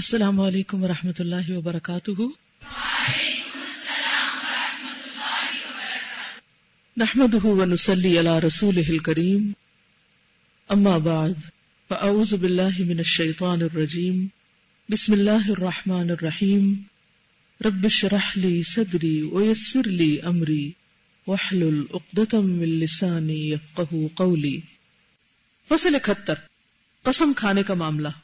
السلام علیکم ورحمۃ اللہ وبرکاتہ۔ نحمده ونصلي على رسوله الكريم اما بعد، فاعوذ بالله من الشيطان الرجيم بسم الله الرحمن الرحيم رب اشرح لي صدري ويسر لي امري واحلل عقدة من لساني يفقهوا قولي فصل 71 قسم کھانے کا معاملہ۔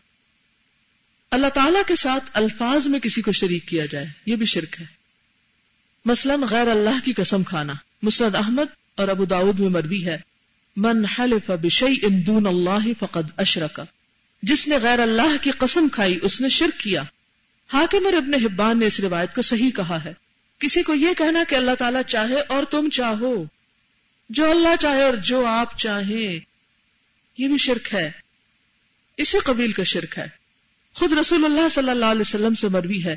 اللہ تعالی کے ساتھ الفاظ میں کسی کو شریک کیا جائے، یہ بھی شرک ہے۔ مثلا غیر اللہ کی قسم کھانا۔ مسرد احمد اور ابو داود میں مربی ہے، من حلف بشیء دون اللہ فقد اشرک جس نے غیر اللہ کی قسم کھائی، اس نے شرک کیا۔ حاکم اور ابن حبان نے اس روایت کو صحیح کہا ہے۔ کسی کو یہ کہنا کہ اللہ تعالیٰ چاہے اور تم چاہو۔ جو اللہ چاہے اور جو آپ چاہیں، یہ بھی شرک ہے۔ اسی قبیل کا شرک ہے۔ خود رسول اللہ صلی اللہ علیہ وسلم سے مروی ہے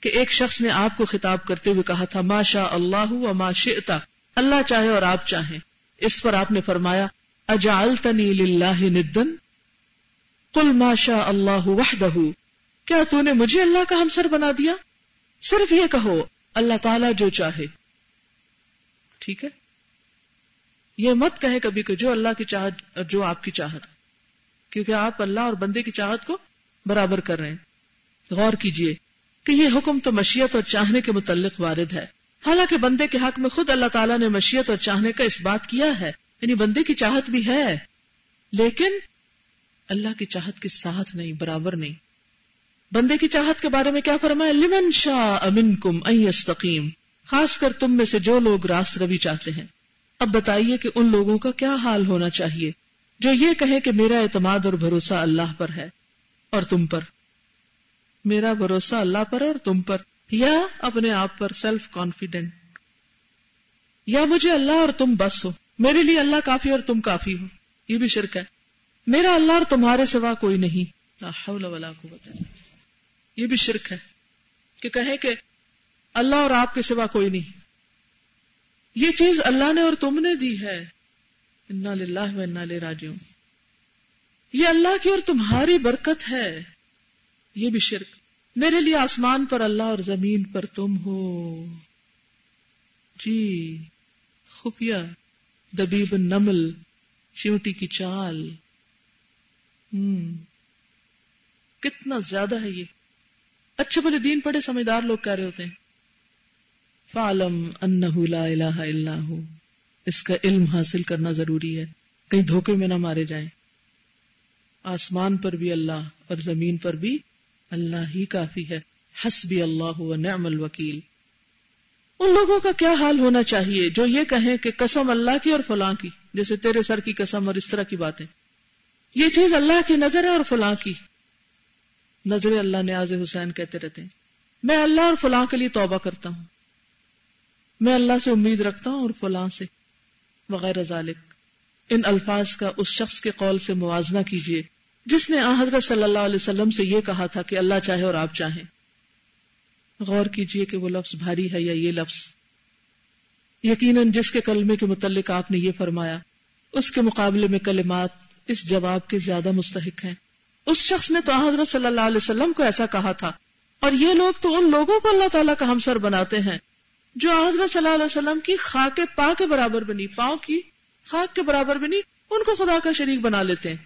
کہ ایک شخص نے آپ کو خطاب کرتے ہوئے کہا تھا، ما شاء اللہ و ما شئتا اللہ چاہے اور آپ چاہیں۔ اس پر آپ نے فرمایا، اجعلتنی للہ ندن قل، ما شاء اللہ وحدہ. کیا تو نے مجھے اللہ کا ہمسر بنا دیا؟ صرف یہ کہو، اللہ تعالی جو چاہے۔ ٹھیک ہے؟ یہ مت کہے کبھی کہ جو اللہ کی چاہت اور جو آپ کی چاہت۔ کیونکہ آپ اللہ اور بندے کی چاہت کو برابر کر رہے ہیں۔ غور کیجیے کہ یہ حکم تو مشیت اور چاہنے کے متعلق وارد ہے۔ حالانکہ بندے کے حق میں خود اللہ تعالیٰ نے مشیت اور چاہنے کا اس بات کیا ہے یعنی بندے کی چاہت بھی ہے۔ لیکن اللہ کی چاہت کے ساتھ نہیں، برابر نہیں۔ بندے کی چاہت کے بارے میں کیا فرمایا؟ لمن شاہ امن کم استقیم خاص کر تم میں سے جو لوگ راست روی چاہتے ہیں۔ اب بتائیے کہ ان لوگوں کا کیا حال ہونا چاہیے؟ جو یہ کہے کہ میرا اعتماد اور بھروسہ اللہ پر ہے۔ اور تم پر۔ میرا بھروسہ اللہ پر اور تم پر۔ یا اپنے آپ پر سیلف کانفیڈنٹ یا مجھے اللہ اور تم بس ہو۔ میرے لیے اللہ کافی اور تم کافی ہو۔ یہ بھی شرک ہے۔ میرا اللہ اور تمہارے سوا کوئی نہیں۔ لا حول ولا قوت یہ بھی شرک ہے۔ کہ کہے کہ اللہ اور آپ کے سوا کوئی نہیں۔ یہ چیز اللہ نے اور تم نے دی ہے۔ انا للہ و انا راجعون۔ یہ اللہ کی اور تمہاری برکت ہے۔ یہ بھی شرک۔ میرے لیے آسمان پر اللہ اور زمین پر تم ہو۔ جی خفیہ، دبیب نمل چیوٹی کی چال۔ ہم کتنا زیادہ ہے یہ۔ اچھے بولے دین پڑے سمجھدار لوگ کہہ رہے ہوتے ہیں۔ فالم لا الہ الا ہو۔ اس کا علم حاصل کرنا ضروری ہے۔ کہیں دھوکے میں نہ مارے جائیں۔ آسمان پر بھی اللہ اور زمین پر بھی اللہ ہی کافی ہے۔ حسبی اللہ و نعم الوکیل۔ ان لوگوں کا کیا حال ہونا چاہیے جو یہ کہیں کہ قسم اللہ کی اور فلاں کی، جیسے تیرے سر کی قسم اور اس طرح کی باتیں۔ یہ چیز اللہ کی نظر ہے اور فلاں کی۔ نظر اللہ نیاز حسین کہتے رہتے ہیں۔ میں اللہ اور فلاں کے لیے توبہ کرتا ہوں۔ میں اللہ سے امید رکھتا ہوں اور فلاں سے، وغیرہ ذالک۔ ان الفاظ کا اس شخص کے قول سے موازنہ کیجیے۔ جس نے حضرت صلی اللہ علیہ وسلم سے یہ کہا تھا کہ اللہ چاہے اور آپ چاہیں۔ غور کیجیے کہ وہ لفظ بھاری ہے یا یہ لفظ۔ یقیناً جس کے کلمے کے متعلق آپ نے یہ فرمایا، اس کے مقابلے میں کلمات اس جواب کے زیادہ مستحق ہیں۔ اس شخص نے تو حضرت صلی اللہ علیہ وسلم کو ایسا کہا تھا۔ اور یہ لوگ تو ان لوگوں کو اللہ تعالیٰ کا ہمسر بناتے ہیں، جو حضرت صلی اللہ علیہ وسلم کی خاک پا کے برابر بنی، پاؤں کی خاک کے برابر بھی نہیں، ان کو خدا کا شریک بنا لیتے ہیں۔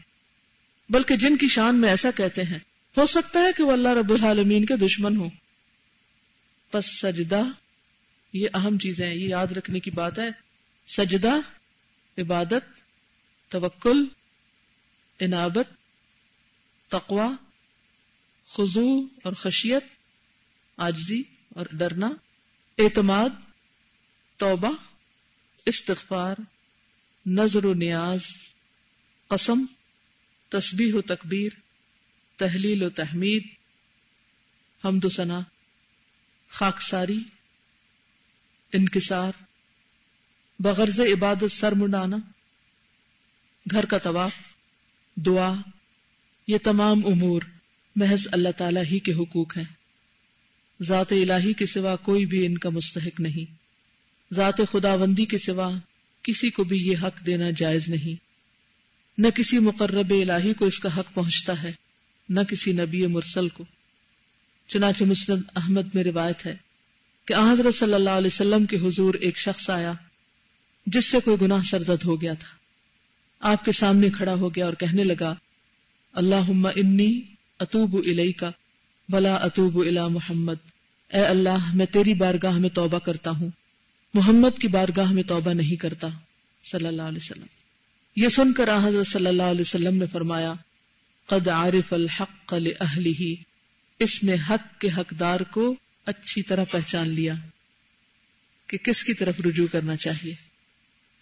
بلکہ جن کی شان میں ایسا کہتے ہیں، ہو سکتا ہے کہ وہ اللہ رب العالمین کے دشمن ہو پس سجدہ، یہ اہم چیزیں ہیں، یہ یاد رکھنے کی بات ہے۔ سجدہ، عبادت، توکل انابت تقوا خضو اور خشیت آجزی اور ڈرنا، اعتماد، توبہ، استغفار۔ نظر و نیاز، قسم، تسبیح و تکبیر، تحلیل و تحمید، حمد و ثنا، خاکساری، انکسار، بغرض عبادت سر منڈانا، گھر کا طواف، دعا، یہ تمام امور محض اللہ تعالی ہی کے حقوق ہیں۔ ذات الہی کے سوا کوئی بھی ان کا مستحق نہیں۔ ذات خداوندی کے سوا کسی کو بھی یہ حق دینا جائز نہیں۔ نہ کسی مقرب الہی کو اس کا حق پہنچتا ہے، نہ کسی نبی مرسل کو۔ چنانچہ مسند احمد میں روایت ہے کہ حضرت صلی اللہ علیہ وسلم کے حضور ایک شخص آیا، جس سے کوئی گناہ سرزد ہو گیا تھا۔ آپ کے سامنے کھڑا ہو گیا اور کہنے لگا اللہ انی اتوب الی کا بلا اتوب الا محمد۔ اے اللہ، میں تیری بارگاہ میں توبہ کرتا ہوں۔ محمد کی بارگاہ میں توبہ نہیں کرتا صلی اللہ علیہ وسلم۔ یہ سن کر حضرت صلی اللہ علیہ وسلم نے فرمایا قد عارف الحق لأہلہ اس نے حق کے حقدار کو اچھی طرح پہچان لیا کہ کس کی طرف رجوع کرنا چاہیے۔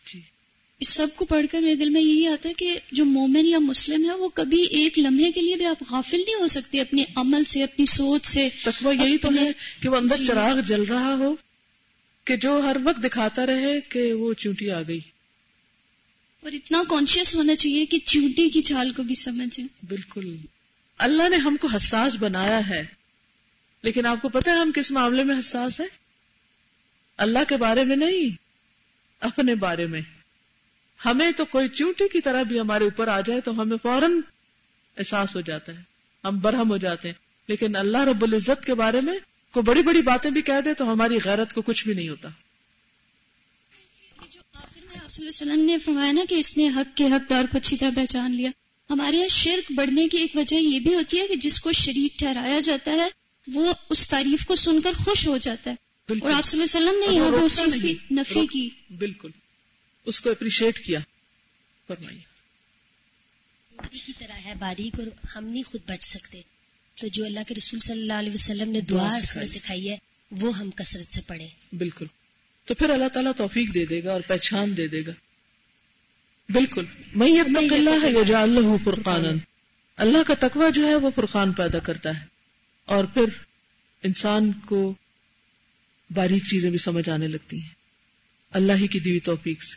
جی۔ اس سب کو پڑھ کر میرے دل میں یہی آتا ہے کہ جو مومن یا مسلم ہے وہ کبھی ایک لمحے کے لیے بھی آپ غافل نہیں ہو سکتے اپنے عمل سے اپنی سوچ سے تقوی یہی تو ہے کہ وہ اندر جی۔ چراغ جل رہا ہو۔ کہ جو ہر وقت دکھاتا رہے کہ وہ چونٹی آ گئی۔ اور اتنا کانشیس ہونا چاہیے کہ چونٹی کی چال کو بھی سمجھے بالکل۔ اللہ نے ہم کو حساس بنایا ہے۔ لیکن آپ کو پتا ہے ہم کس معاملے میں حساس ہیں؟ اللہ کے بارے میں نہیں اپنے بارے میں۔ ہمیں تو کوئی چونٹی کی طرح بھی ہمارے اوپر آ جائے تو ہمیں فوراً احساس ہو جاتا ہے ہم برہم ہو جاتے ہیں۔ لیکن اللہ رب العزت کے بارے میں کوئی بڑی بڑی باتیں بھی کہہ دے تو ہماری غیرت کو کچھ بھی نہیں ہوتا۔ جو آخر میں آپ وسلم نے فرمایا نا کہ اس نے حق کے حقدار کو اچھی طرح پہچان لیا۔ ہمارے یہاں شرک بڑھنے کی ایک وجہ یہ بھی ہوتی ہے کہ جس کو شریک ٹھہرایا جاتا ہے وہ اس تعریف کو سن کر خوش ہو جاتا ہے۔ اور آپ صلی اللہ علیہ وسلم نے یہاں پہ اس چیز کی نفی کی۔ بالکل۔ اس کو اپریشیٹ کیا۔ فرمائیے۔ کی طرح ہے باریک اور ہم نہیں خود بچ سکتے۔ تو جو اللہ کے رسول صلی اللہ علیہ وسلم نے دعا اس میں سکھائی۔ ہے وہ ہم کثرت سے پڑھیں۔ بالکل۔ تو پھر اللہ تعالیٰ توفیق دے دے گا اور پہچان دے دے گا۔ بالکل۔ میں یہ اللہ ہے یہ اللہ فرقان اللہ کا تقوی جو ہے وہ فرقان پیدا کرتا ہے۔ اور پھر انسان کو باریک چیزیں بھی سمجھ آنے لگتی ہیں۔ اللہ ہی کی دیوی توفیق سے۔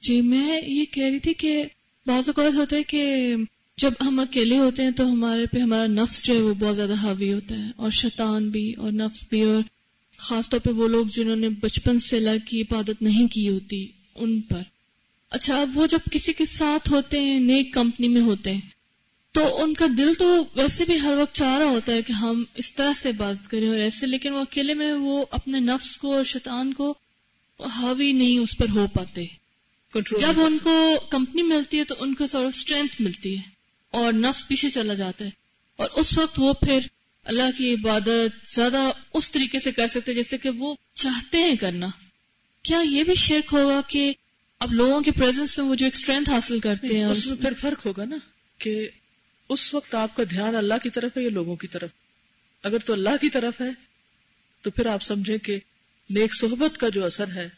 جی میں یہ کہہ رہی تھی کہ بعض اوقات ہوتا ہے کہ جب ہم اکیلے ہوتے ہیں تو ہمارے پہ ہمارا نفس جو ہے وہ بہت زیادہ حاوی ہوتا ہے اور شیطان بھی اور نفس بھی اور خاص طور پہ وہ لوگ جنہوں نے بچپن سے اللہ کی عبادت نہیں کی ہوتی ان پر۔ اچھا اب وہ جب کسی کے ساتھ ہوتے ہیں نیک کمپنی میں ہوتے ہیں تو ان کا دل تو ویسے بھی ہر وقت چاہ رہا ہوتا ہے کہ ہم اس طرح سے بات کریں اور ایسے لیکن وہ اکیلے میں وہ اپنے نفس کو اور شیطان کو حاوی نہیں اس پر ہو پاتے۔ جب ان کو کمپنی ملتی ہے تو ان کو سورٹ اسٹرینتھ ملتی ہے۔ اور نفس پیچھے چلا جاتا ہے۔ اور اس وقت وہ پھر اللہ کی عبادت زیادہ اس طریقے سے کر سکتے جیسے کہ وہ چاہتے ہیں کرنا۔ کیا یہ بھی شرک ہوگا کہ اب لوگوں کے پریزنس میں وہ جو ایک اسٹرینتھ حاصل کرتے ہیں اس میں پھر فرق ہوگا نا کہ اس وقت آپ کا دھیان اللہ کی طرف ہے یا لوگوں کی طرف؟ اگر تو اللہ کی طرف ہے تو پھر آپ سمجھیں کہ نیک صحبت کا جو اثر ہے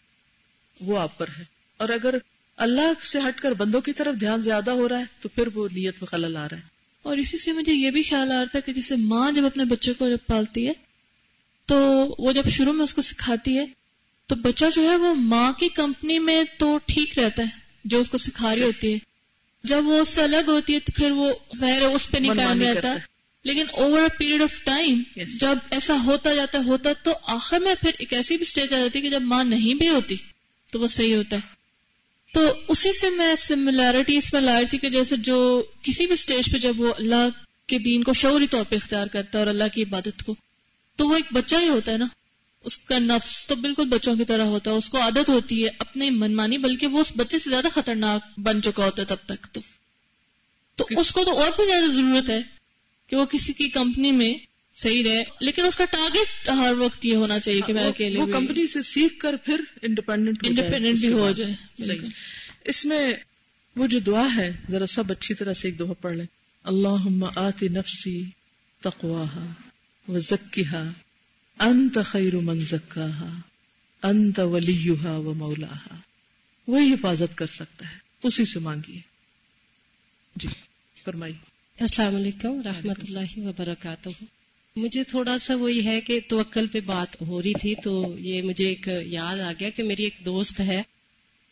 وہ آپ پر ہے۔ اور اگر اللہ سے ہٹ کر بندوں کی طرف دھیان زیادہ ہو رہا ہے تو پھر وہ نیت میں خلل آ رہا ہے۔ اور اسی سے مجھے یہ بھی خیال آ رہا تھا کہ جیسے ماں جب اپنے بچے کو جب پالتی ہے تو وہ جب شروع میں اس کو سکھاتی ہے تو بچہ جو ہے وہ ماں کی کمپنی میں تو ٹھیک رہتا ہے جو اس کو سکھا رہی ہوتی ہے۔ جب وہ اس سے الگ ہوتی ہے تو پھر وہ ظاہر اس پہ نہیں قائم رہتا۔ لیکن over a period of time جب ایسا ہوتا جاتا ہوتا تو آخر میں پھر ایک ایسی بھی اسٹیج آ جاتی ہے کہ جب ماں نہیں بھی ہوتی تو وہ صحیح ہوتا ہے۔ تو اسی سے میں سملیرٹی اس میں لا رہی تھی کہ جیسے جو کسی بھی اسٹیج پہ جب وہ اللہ کے دین کو شعوری طور پہ اختیار کرتا ہے اور اللہ کی عبادت کو تو وہ ایک بچہ ہی ہوتا ہے نا۔ اس کا نفس تو بالکل بچوں کی طرح ہوتا ہے اس کو عادت ہوتی ہے اپنے منمانی بلکہ وہ اس بچے سے زیادہ خطرناک بن چکا ہوتا ہے تب تک تو۔ تو اس کو تو اور بھی زیادہ ضرورت ہے کہ وہ کسی کی کمپنی میں صحیح رہے۔ لیکن اس کا ٹارگیٹ ہر وقت یہ ہونا چاہیے کہ میں اکیلے وہ کمپنی سے سیکھ کر پھر انڈیپینڈنٹ انڈیپینڈنٹ بھی ہو جائے اس میں وہ جو دعا ہے ذرا سب اچھی طرح سے ایک دفعہ پڑھ لیں۔ اللہ آتی نفسی تقواہا و ذکیہ انت خیر من زکاہا انت ولیہا و مولاہا۔ وہی حفاظت کر سکتا ہے اسی سے مانگیے۔ جی فرمائی السلام علیکم رحمۃ اللہ وبرکاتہ۔ مجھے تھوڑا سا وہی ہے کہ توکل پہ بات ہو رہی تھی تو یہ مجھے ایک یاد آ گیا کہ میری ایک دوست ہے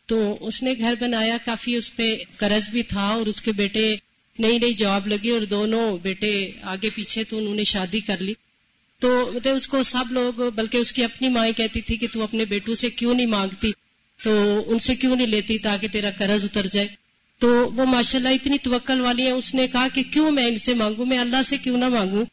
تو اس نے گھر بنایا، کافی اس پہ قرض بھی تھا اور اس کے بیٹے نئی نئی جاب لگی اور دونوں بیٹے آگے پیچھے تو انہوں نے شادی کر لی۔ تو مطلب اس کو سب لوگ، بلکہ اس کی اپنی مائیں کہتی تھی کہ تو اپنے بیٹوں سے کیوں نہیں مانگتی؟ تو ان سے کیوں نہیں لیتی تاکہ تیرا قرض اتر جائے؟ تو وہ ماشاء اللہ اتنی توکل والی ہے اس نے کہا کہ کیوں میں ان سے مانگوں؟ میں اللہ سے کیوں نہ مانگوں؟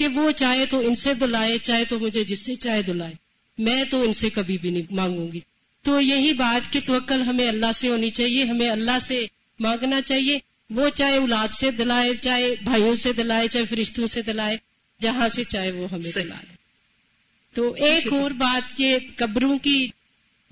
کہ وہ چاہے تو ان سے دلائے چاہے تو مجھے جس سے چاہے دلائے۔ میں تو ان سے کبھی بھی نہیں مانگوں گی۔ تو یہی بات کہ توکل ہمیں اللہ سے ہونی چاہیے ہمیں اللہ سے مانگنا چاہیے۔ وہ چاہے اولاد سے دلائے چاہے بھائیوں سے دلائے چاہے فرشتوں سے دلائے جہاں سے چاہے وہ ہمیں دلائے۔ تو ایک اور بات یہ قبروں کی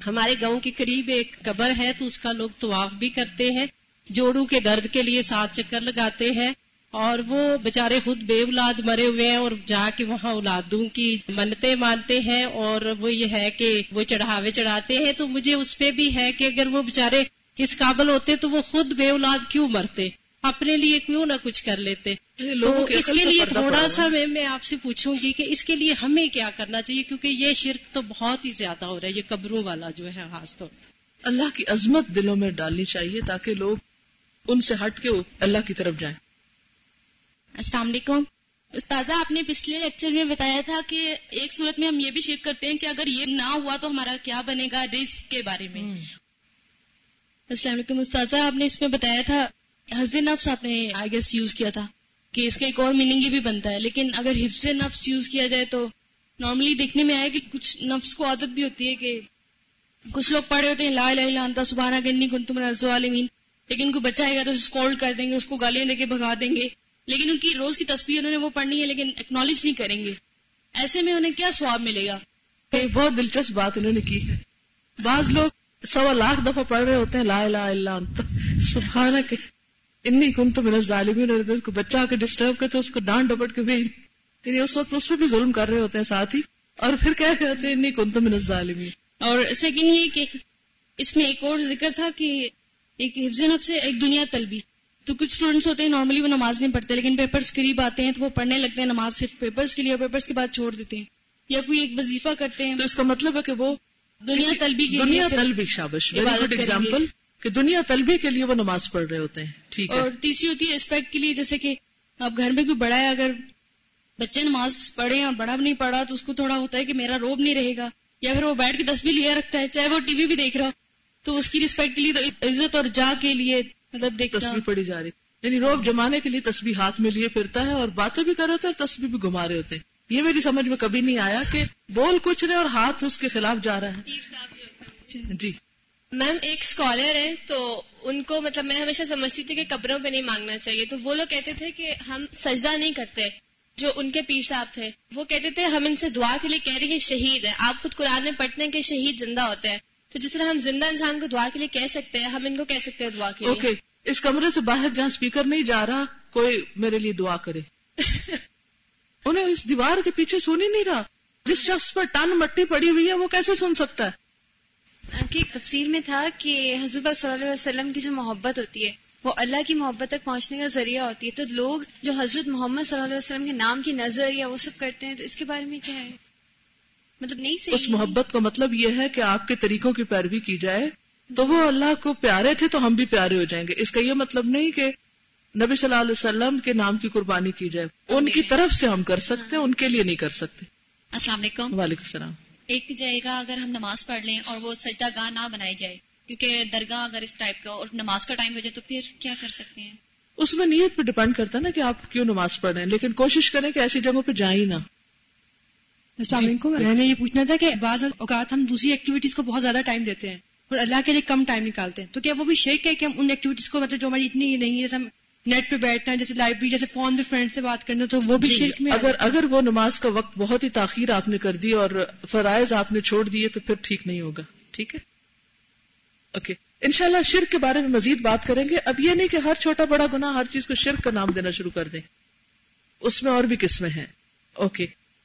ہمارے گاؤں کے قریب ایک قبر ہے تو اس کا لوگ طواف بھی کرتے ہیں۔ جوڑوں کے درد کے لیے سات چکر لگاتے ہیں۔ اور وہ بےچارے خود بے اولاد مرے ہوئے ہیں اور جا کے وہاں اولادوں کی منتیں مانتے ہیں اور وہ یہ ہے کہ وہ چڑھاوے چڑھاتے ہیں تو مجھے اس پہ بھی ہے کہ اگر وہ بےچارے اس قابل ہوتے تو وہ خود بے اولاد کیوں مرتے؟ اپنے لیے کیوں نہ کچھ کر لیتے؟ تو اس کے لیے تھوڑا سا میں آپ سے پوچھوں گی کہ اس کے لیے ہمیں کیا کرنا چاہیے کیونکہ یہ شرک تو بہت ہی زیادہ ہو رہا ہے یہ قبروں والا جو ہے خاص طور اللہ کی عظمت دلوں میں ڈالنی چاہیے تاکہ لوگ ان سے ہٹ کے اللہ کی طرف جائیں۔ السلام علیکم۔ استاذہ آپ نے پچھلے لیکچر میں بتایا تھا کہ ایک صورت میں ہم یہ بھی شیئر کرتے ہیں کہ اگر یہ نہ ہوا تو ہمارا کیا بنے گا رزق کے بارے میں۔ السلام علیکم استاذہ آپ نے اس میں بتایا تھا حفظ نفس آپ نے آئی گیس یوز کیا تھا کہ اس کا ایک اور میننگ بھی بنتا ہے۔ لیکن اگر حفظ نفس یوز کیا جائے تو نارملی دیکھنے میں آیا کہ کچھ نفس کو عادت بھی ہوتی ہے کہ کچھ لوگ پڑھے ہوتے ہیں لا الہ الا انت سبحانہ گنی کن تم الظالمین لیکن کوئی بچہ آئے گا تو اسکولڈ کر دیں گے اس کو گالیاں دے کے بھگا دیں گے۔ لیکن ان کی روز کی تصویر انہوں نے وہ پڑھنی ہے لیکن اکنالج نہیں کریں گے۔ ایسے میں انہیں کیا سواب ملے گا؟ بہت دلچسپ بات انہوں نے کی ہے۔ بعض لوگ سوا لاکھ دفعہ پڑھ رہے ہوتے ہیں لا الہ الا انت سبحانہ کے انی کن تو میرا ظالمین اور اس کو بچہ آ کے ڈسٹرب کرتے اس کو ڈانٹ ڈپٹ کے بھیج یعنی اس وقت اس پہ بھی ظلم کر رہے ہوتے ہیں ساتھ ہی اور پھر کیا کہتے ہیں انی کن تو میرا ظالمین اور سیکنڈ یہ کہ اس میں ایک اور ذکر تھا کہ ایک حفظ نفس سے ایک دنیا طلبی تو کچھ اسٹوڈینٹس ہوتے ہیں نارملی وہ نماز نہیں پڑھتے لیکن پیپرز قریب آتے ہیں تو وہ پڑھنے لگتے ہیں نماز صرف پیپرز کے لیے اور پیپرز کے بعد چھوڑ دیتے ہیں۔ یا کوئی ایک وظیفہ کرتے ہیں۔ تو اس کا مطلب ہے کہ وہ دنیا طلبی کی دنیا طلبی شابش ایگزامپل کہ دنیا طلبی کے لیے وہ نماز پڑھ رہے ہوتے ہیں۔ ٹھیک ہے۔ اور تیسری ہوتی ہے ریسپیکٹ کے لیے جیسے کہ اب گھر میں کوئی بڑا ہے اگر بچے نماز پڑھے اور بڑا بھی نہیں پڑھا تو اس کو تھوڑا ہوتا ہے کہ میرا روب نہیں رہے گا۔ یا پھر وہ بیٹھ کے تصویر لیا رکھتا ہے چاہے وہ ٹی وی بھی دیکھ رہا تو اس کی ریسپیکٹ کے لیے تو عزت اور جا کے لیے مطلب تصویر پڑی جا رہی۔ یعنی روب جمانے کے لیے تصویر ہاتھ میں لیے پھرتا ہے اور باتیں بھی کر رہے ہوتے ہیں تصویر بھی گھما رہے ہوتے ہیں۔ یہ میری سمجھ میں کبھی نہیں آیا کہ بول کچھ رہے اور ہاتھ اس کے خلاف جا رہا ہے۔ جی میم ایک اسکالر ہے تو ان کو مطلب میں ہمیشہ سمجھتی تھی کہ قبروں پہ نہیں مانگنا چاہیے۔ تو وہ لوگ کہتے تھے کہ ہم سجدہ نہیں کرتے جو ان کے پیر صاحب تھے۔ وہ کہتے تھے ہم ان سے دعا کے لیے کہہ رہے ہیں شہید ہے۔ آپ خود قرآن میں پڑھتے ہیں کہ شہید زندہ ہوتے ہیں۔ تو جس طرح ہم زندہ انسان کو دعا کے لیے کہہ سکتے ہیں ہم ان کو کہہ سکتے ہیں دعا کے لیے۔ اوکے اس کمرے سے باہر جہاں اسپیکر نہیں جا رہا کوئی میرے لیے دعا کرے۔ انہیں اس دیوار کے پیچھے سن ہی نہیں رہا۔ جس شخص پر ٹن مٹی پڑی ہوئی ہے وہ کیسے سن سکتا ہے؟ آپ کی تفسیر میں تھا کہ حضور صلی اللہ علیہ وسلم کی جو محبت ہوتی ہے وہ اللہ کی محبت تک پہنچنے کا ذریعہ ہوتی ہے۔ تو لوگ جو حضرت محمد صلی اللہ علیہ وسلم کے نام کی نظر یا وہ سب کرتے ہیں تو اس کے بارے میں کیا ہے؟ مطلب نہیں صحیح اس محبت کا مطلب یہ ہے کہ آپ کے طریقوں کی پیروی کی جائے۔ تو وہ اللہ کو پیارے تھے تو ہم بھی پیارے ہو جائیں گے۔ اس کا یہ مطلب نہیں کہ نبی صلی اللہ علیہ وسلم کے نام کی قربانی کی جائے۔ ان کی طرف سے ہم کر سکتے ہیں ان کے لیے نہیں کر سکتے۔ السلام علیکم۔ وعلیکم السلام۔ ایک جگہ اگر ہم نماز پڑھ لیں اور وہ سجدہ گاہ نہ بنائی جائے کیونکہ درگاہ اگر اس ٹائپ کا اور نماز کا ٹائم ہو جائے تو پھر کیا کر سکتے ہیں؟ اس میں نیت پہ ڈپینڈ کرتا ہے نا کہ آپ کیوں نماز پڑھ رہے ہیں لیکن کوشش کریں کہ ایسی جگہوں پہ جائیں نہ۔ السلام علیکم. میں نے یہ پوچھنا تھا کہ بعض اوقات ہم دوسری ایکٹیویٹیز کو بہت زیادہ ٹائم دیتے ہیں اور اللہ کے لیے کم ٹائم نکالتے ہیں. تو کیا وہ بھی شیک ہے کہ ہم ان ایکٹیویٹیز کو مطلب جو ہماری اتنی نہیں ہے جیسے ہم نیٹ پہ بیٹھنا جیسے لائبریری جیسے فون پہ فرینڈ سے بات کرنا تو وہ بھی شرک میں اگر اگر وہ نماز کا وقت بہت ہی تاخیر آپ نے کر دی اور فرائض آپ نے چھوڑ دیے تو پھر ٹھیک نہیں ہوگا. ٹھیک ہے؟ اوکے. انشاءاللہ شرک کے بارے میں مزید بات کریں گے. اب یہ نہیں کہ ہر چھوٹا بڑا گناہ ہر چیز کو شرک کا نام دینا شروع کر دیں۔ اس میں اور بھی قسمیں ہیں۔ اوکے.